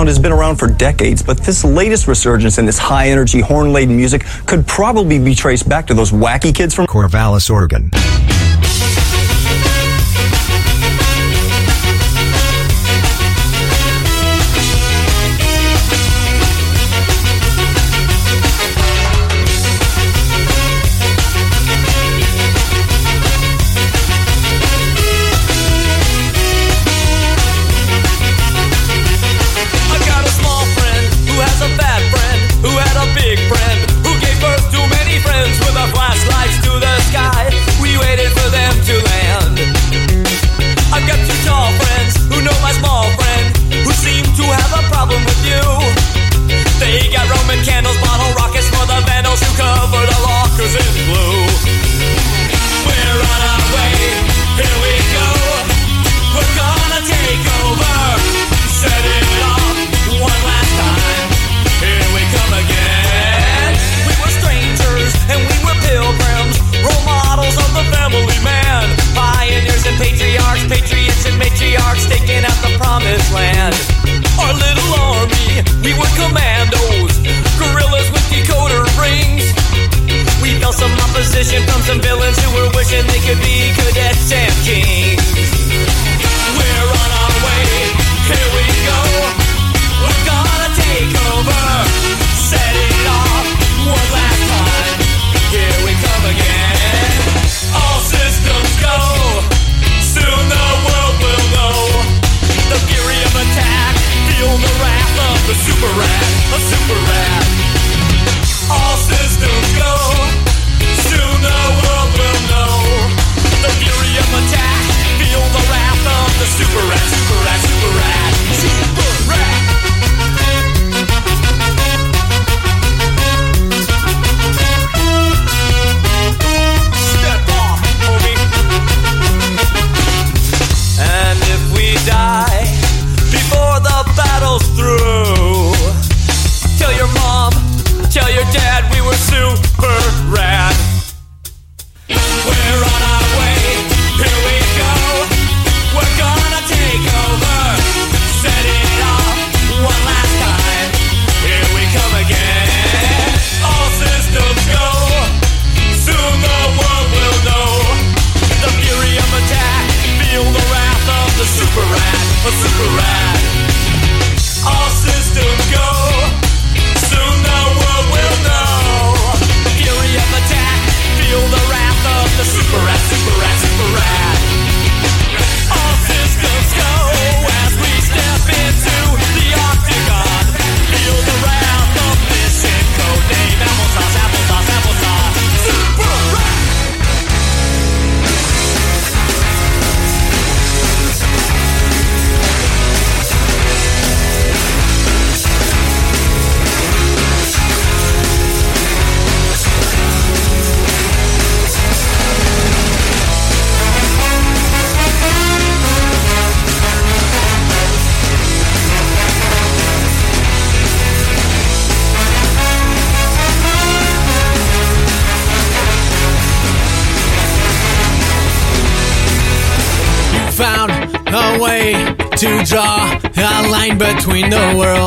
sound has been around for decades, but this latest resurgence in this high energy, horn laden music could probably be traced back to those wacky kids from Corvallis, Oregon. Between the world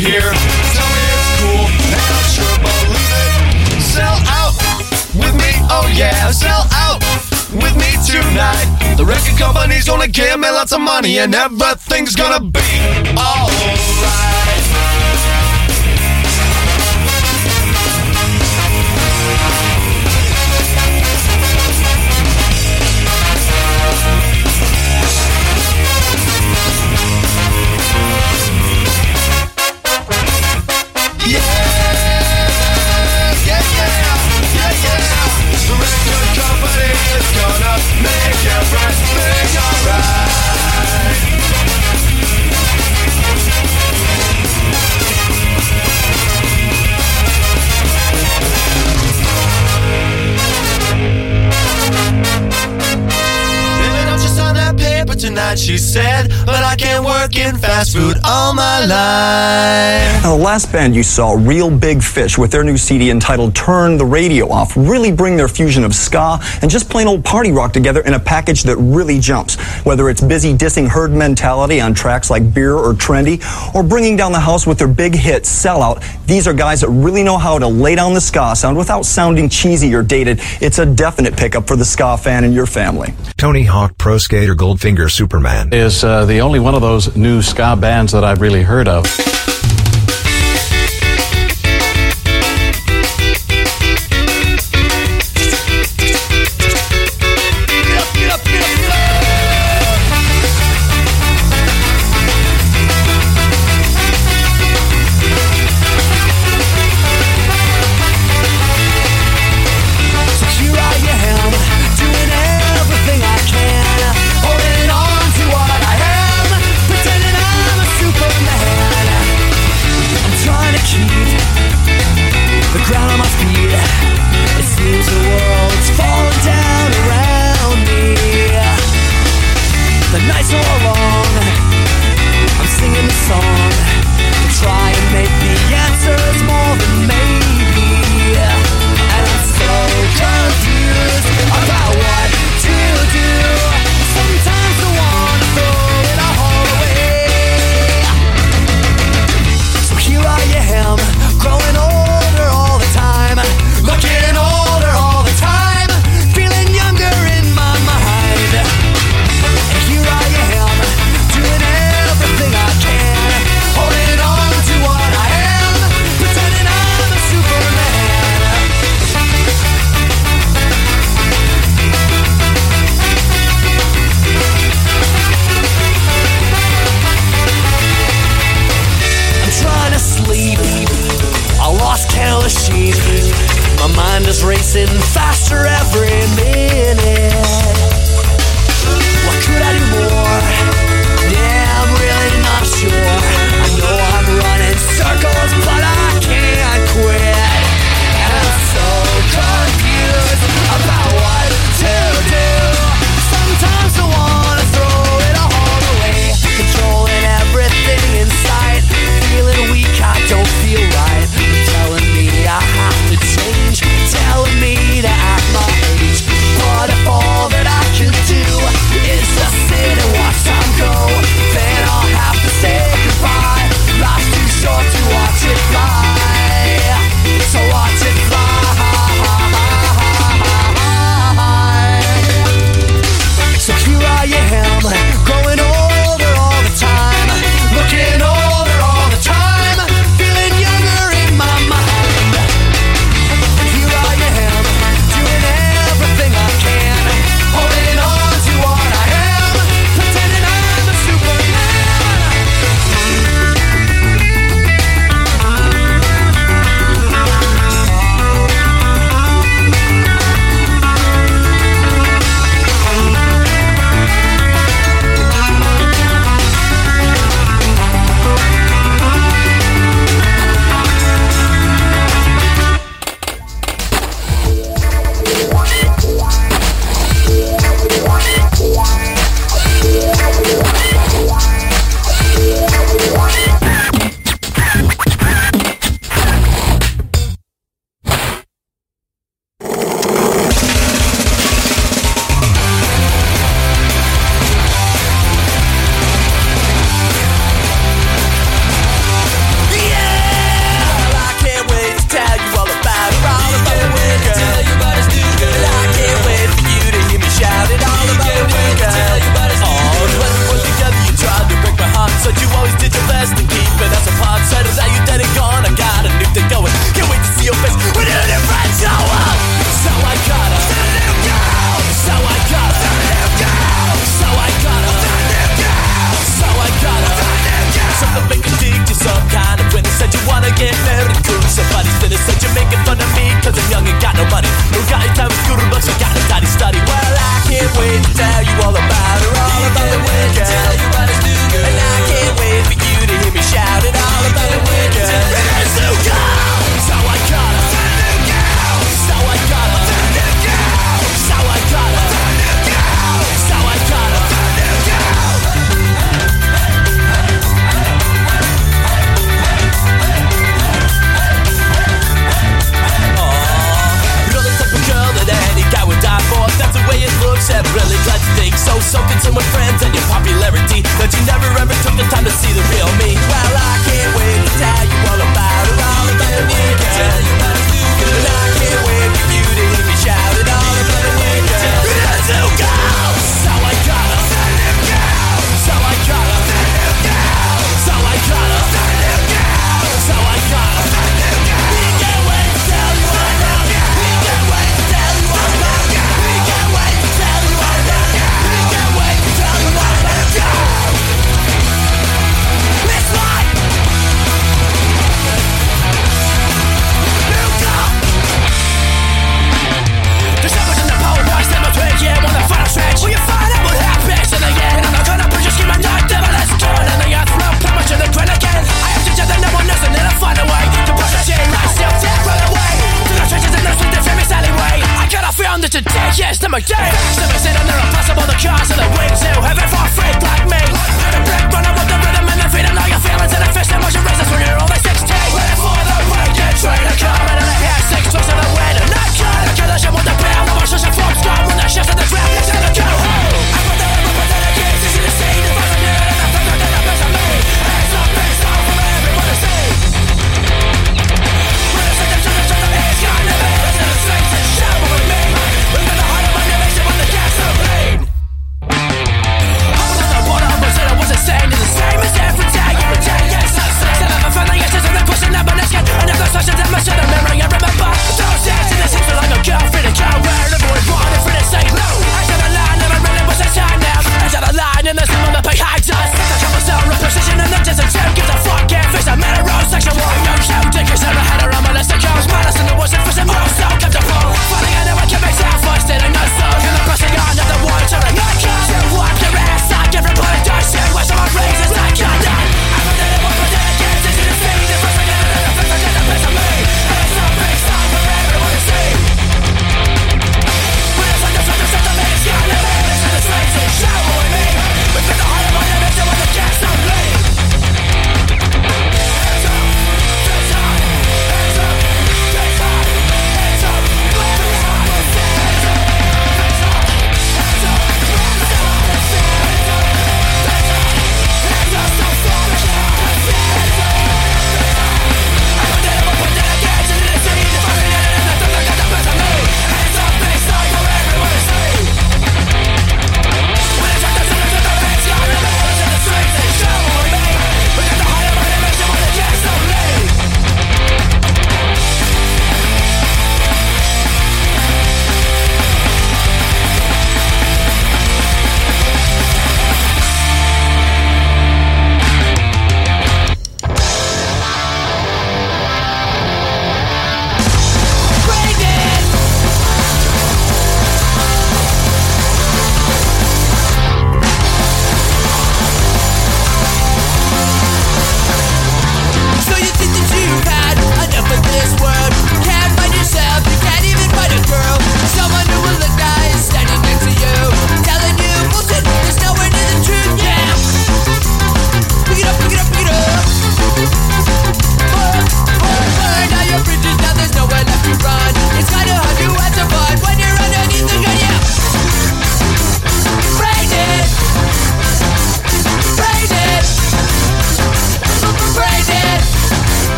hear. Tell me it's cool, and I sure believe it. Sell out with me, oh yeah, sell out with me tonight. The record company's gonna give me lots of money, and everything's gonna be alright. I can't work in fast food all my life. Now, the last band you saw, Reel Big Fish, with their new CD entitled Turn the Radio Off, really bring their fusion of ska and just plain old party rock together in a package that really jumps. Whether it's busy dissing herd mentality on tracks like Beer or Trendy, or bringing down the house with their big hit, Sellout, these are guys that really know how to lay down the ska sound without sounding cheesy or dated. It's a definite pickup for the ska fan in your family. Tony Hawk Pro Skater Goldfinger Superman. is uh, the only one of those new ska bands that I've really heard of.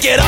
Take it away.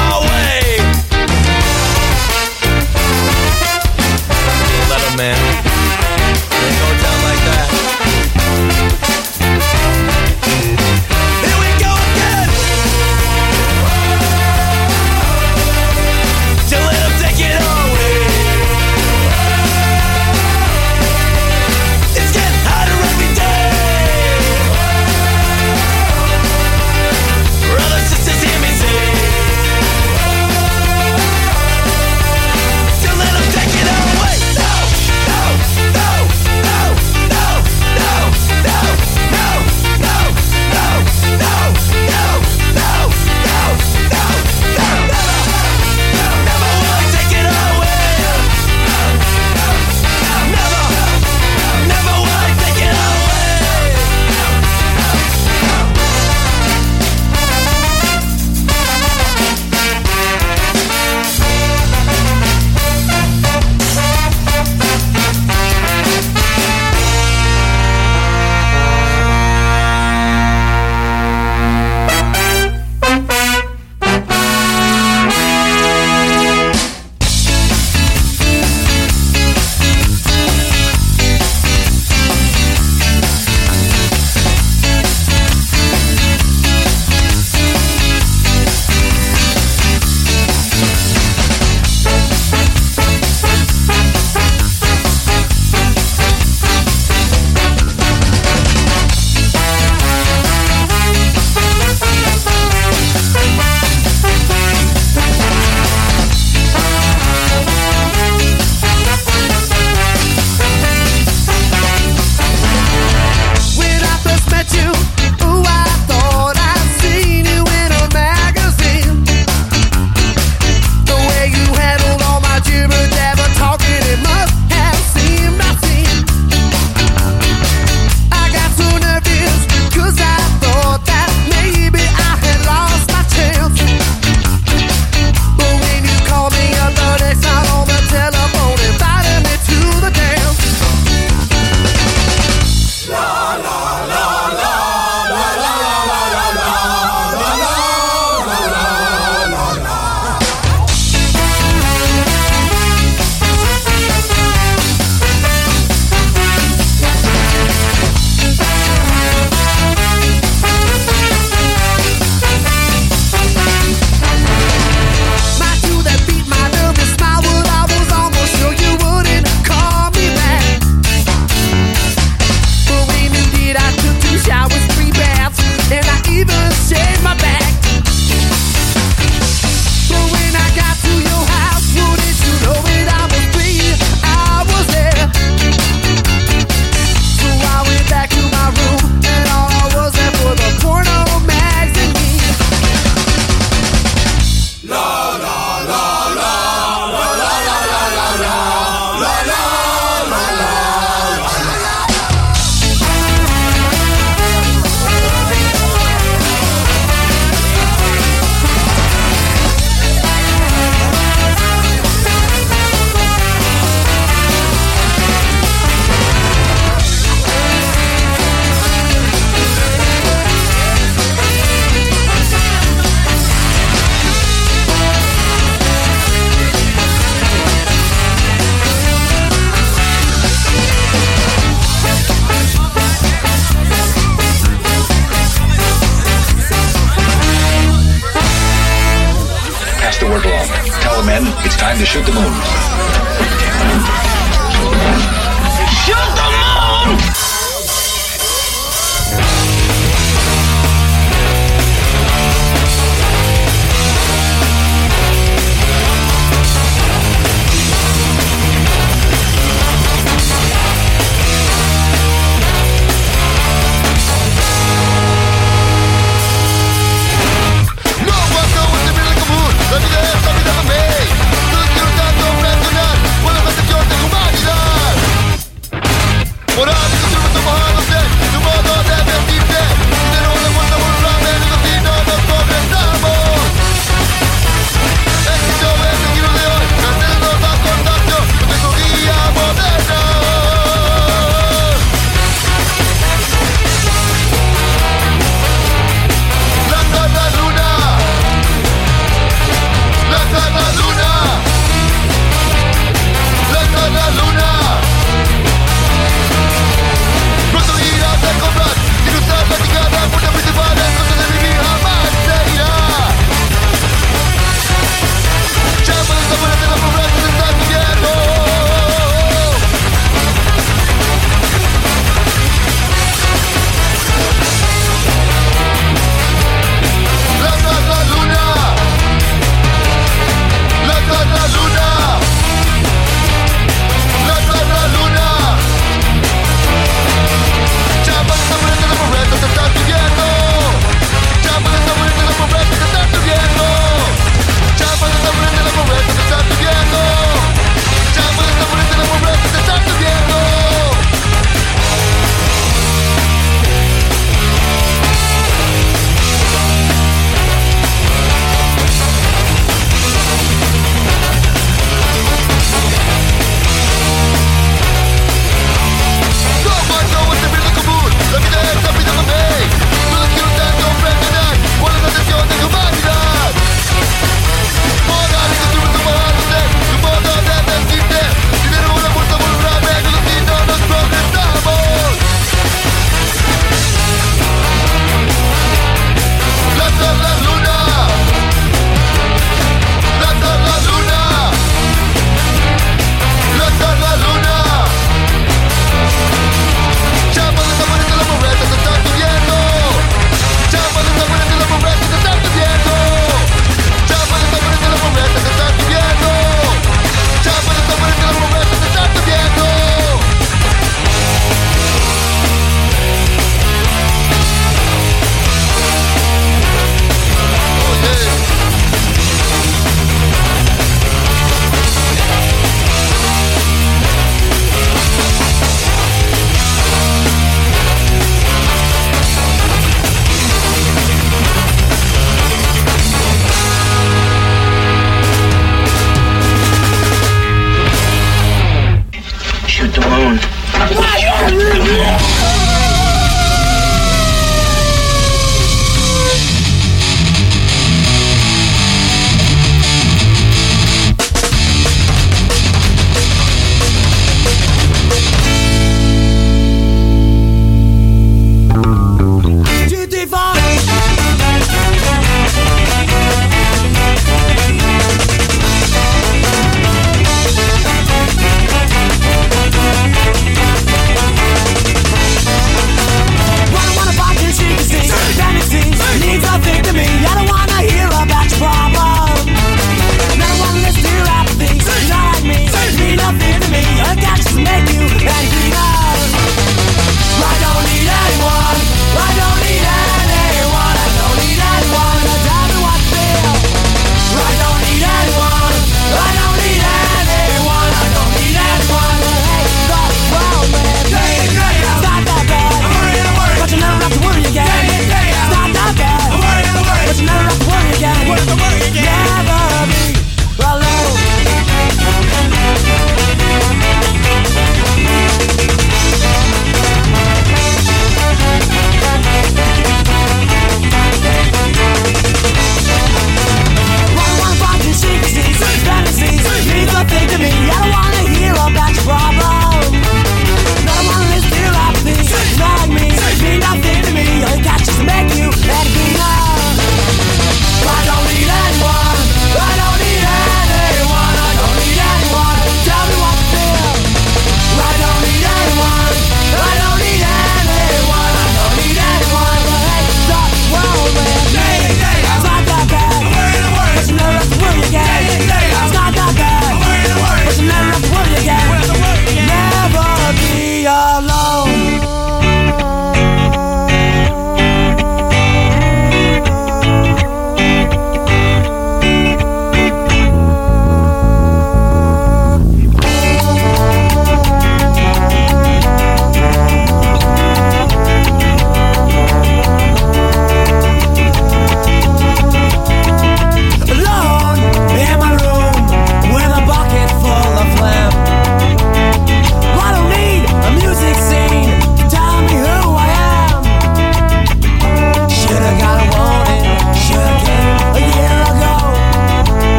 Time to shoot the moon.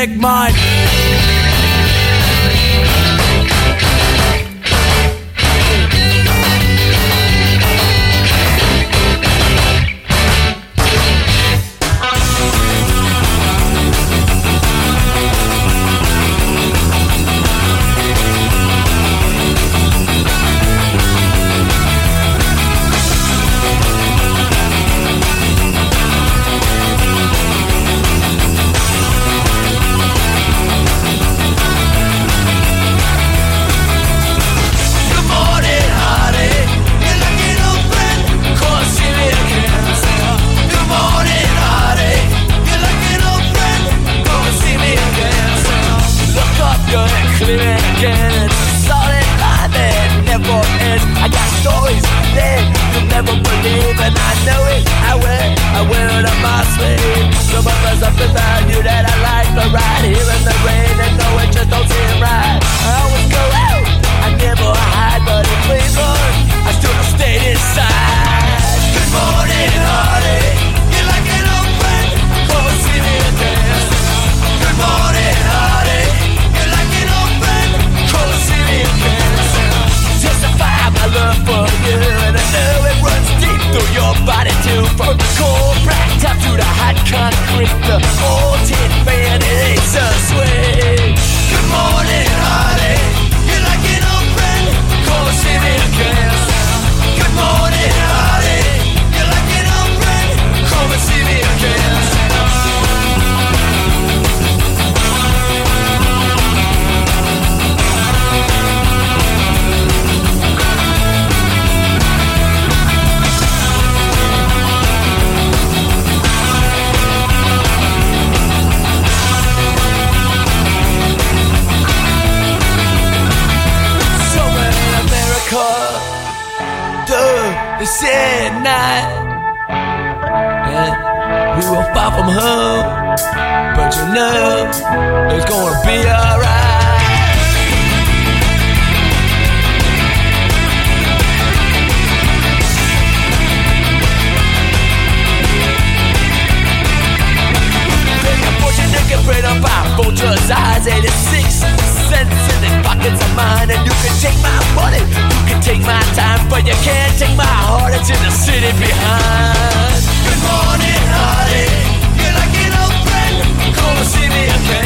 Take mine. mine and you can take my money. You can take my time But you can't take my heart. It's in the city behind. Good morning, honey. You're like an old friend. Come and see me again.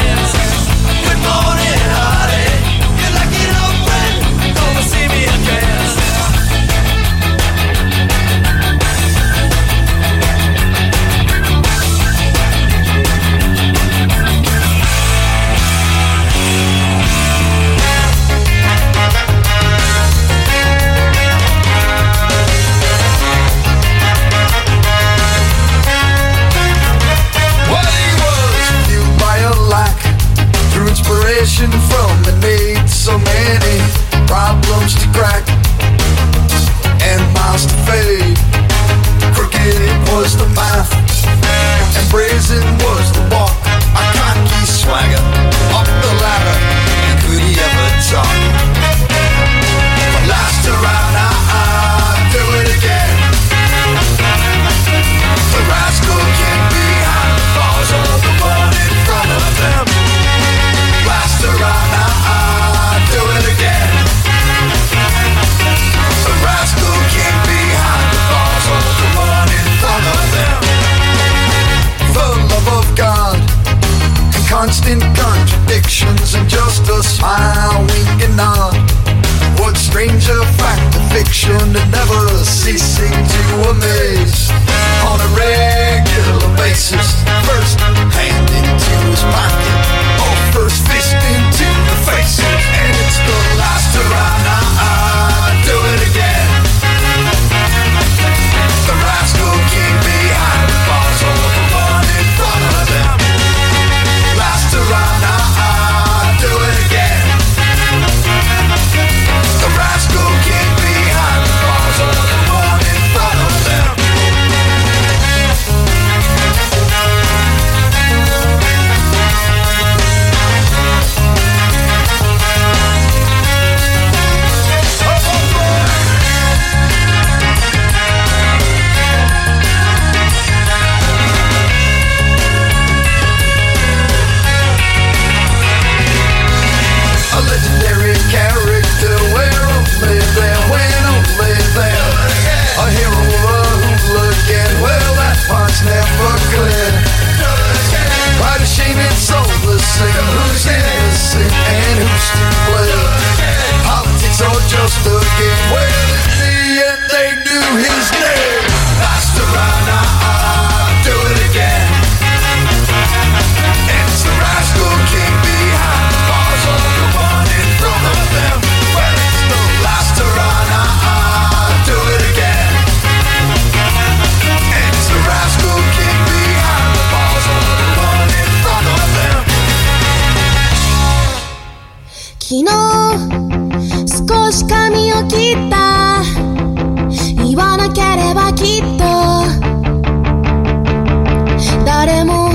see, see. きた誰も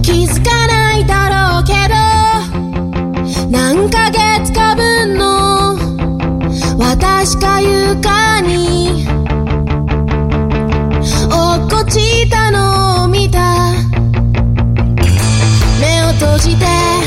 気づかないだろうけど何ヶ月か分の私か床に落っこちたのを見た。目を閉じて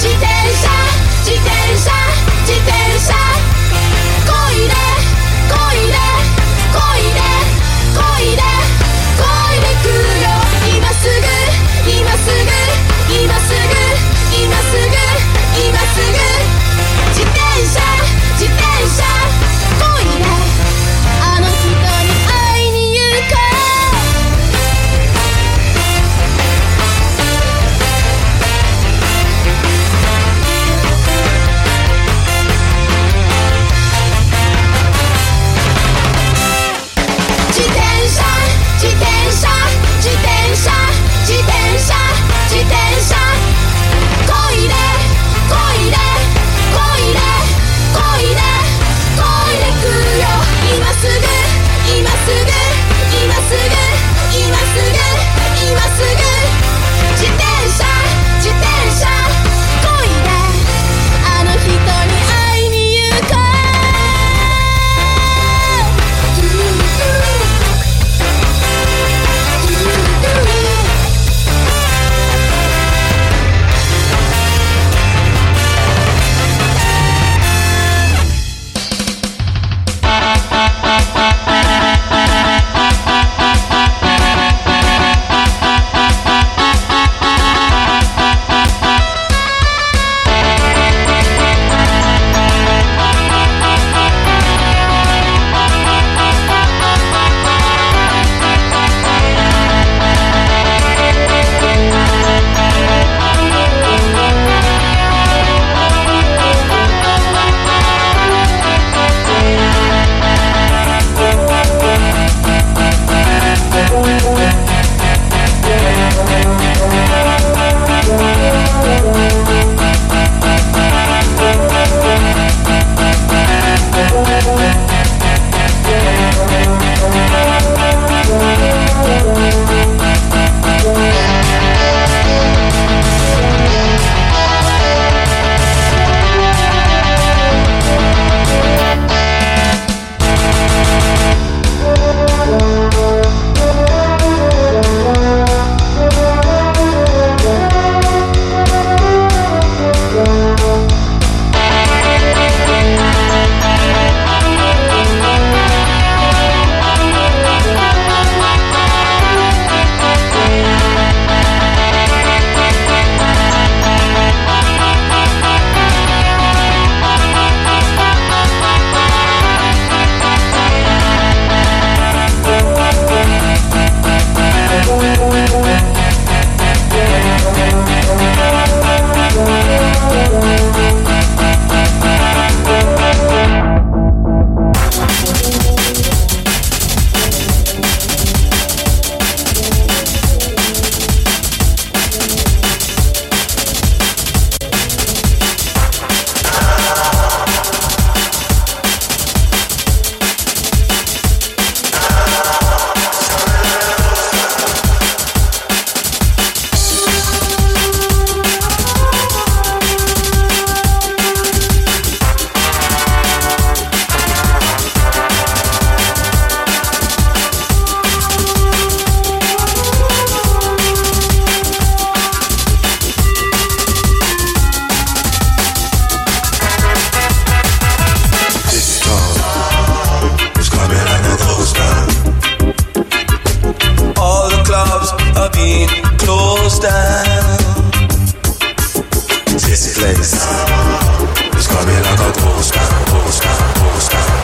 te deixar, te deixar, te deixar. esse gonna be like a vou buscar, vou buscar, vou buscar.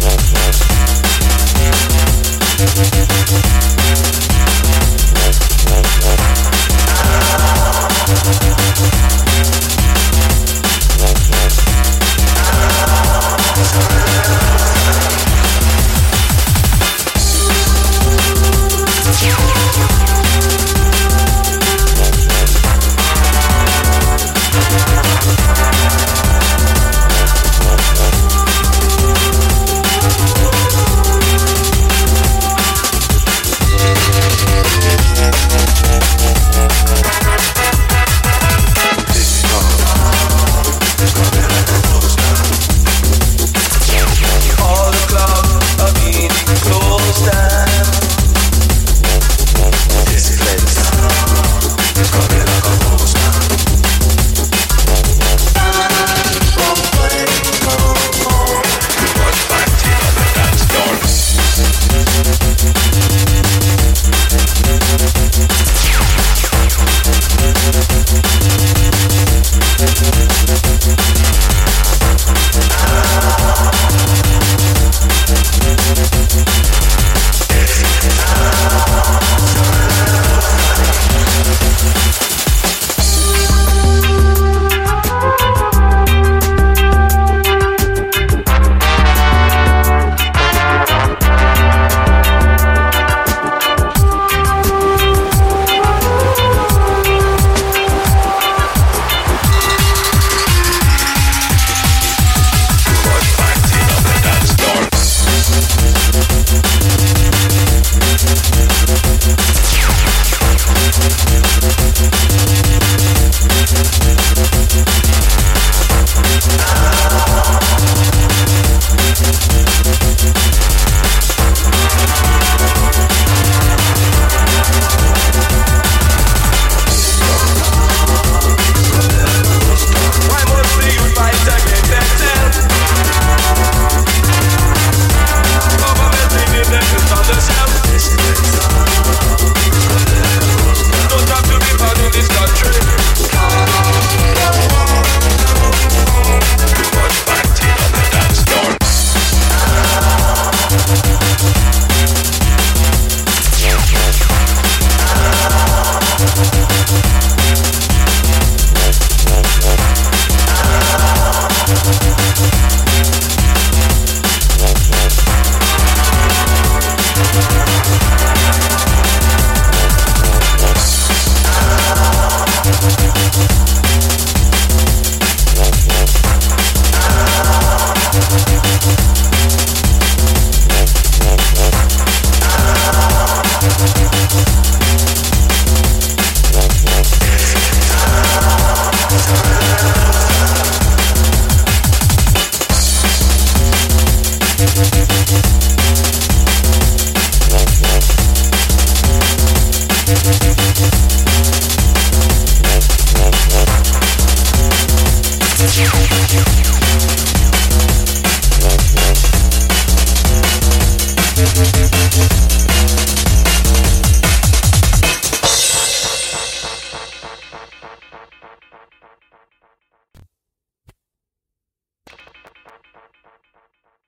We'll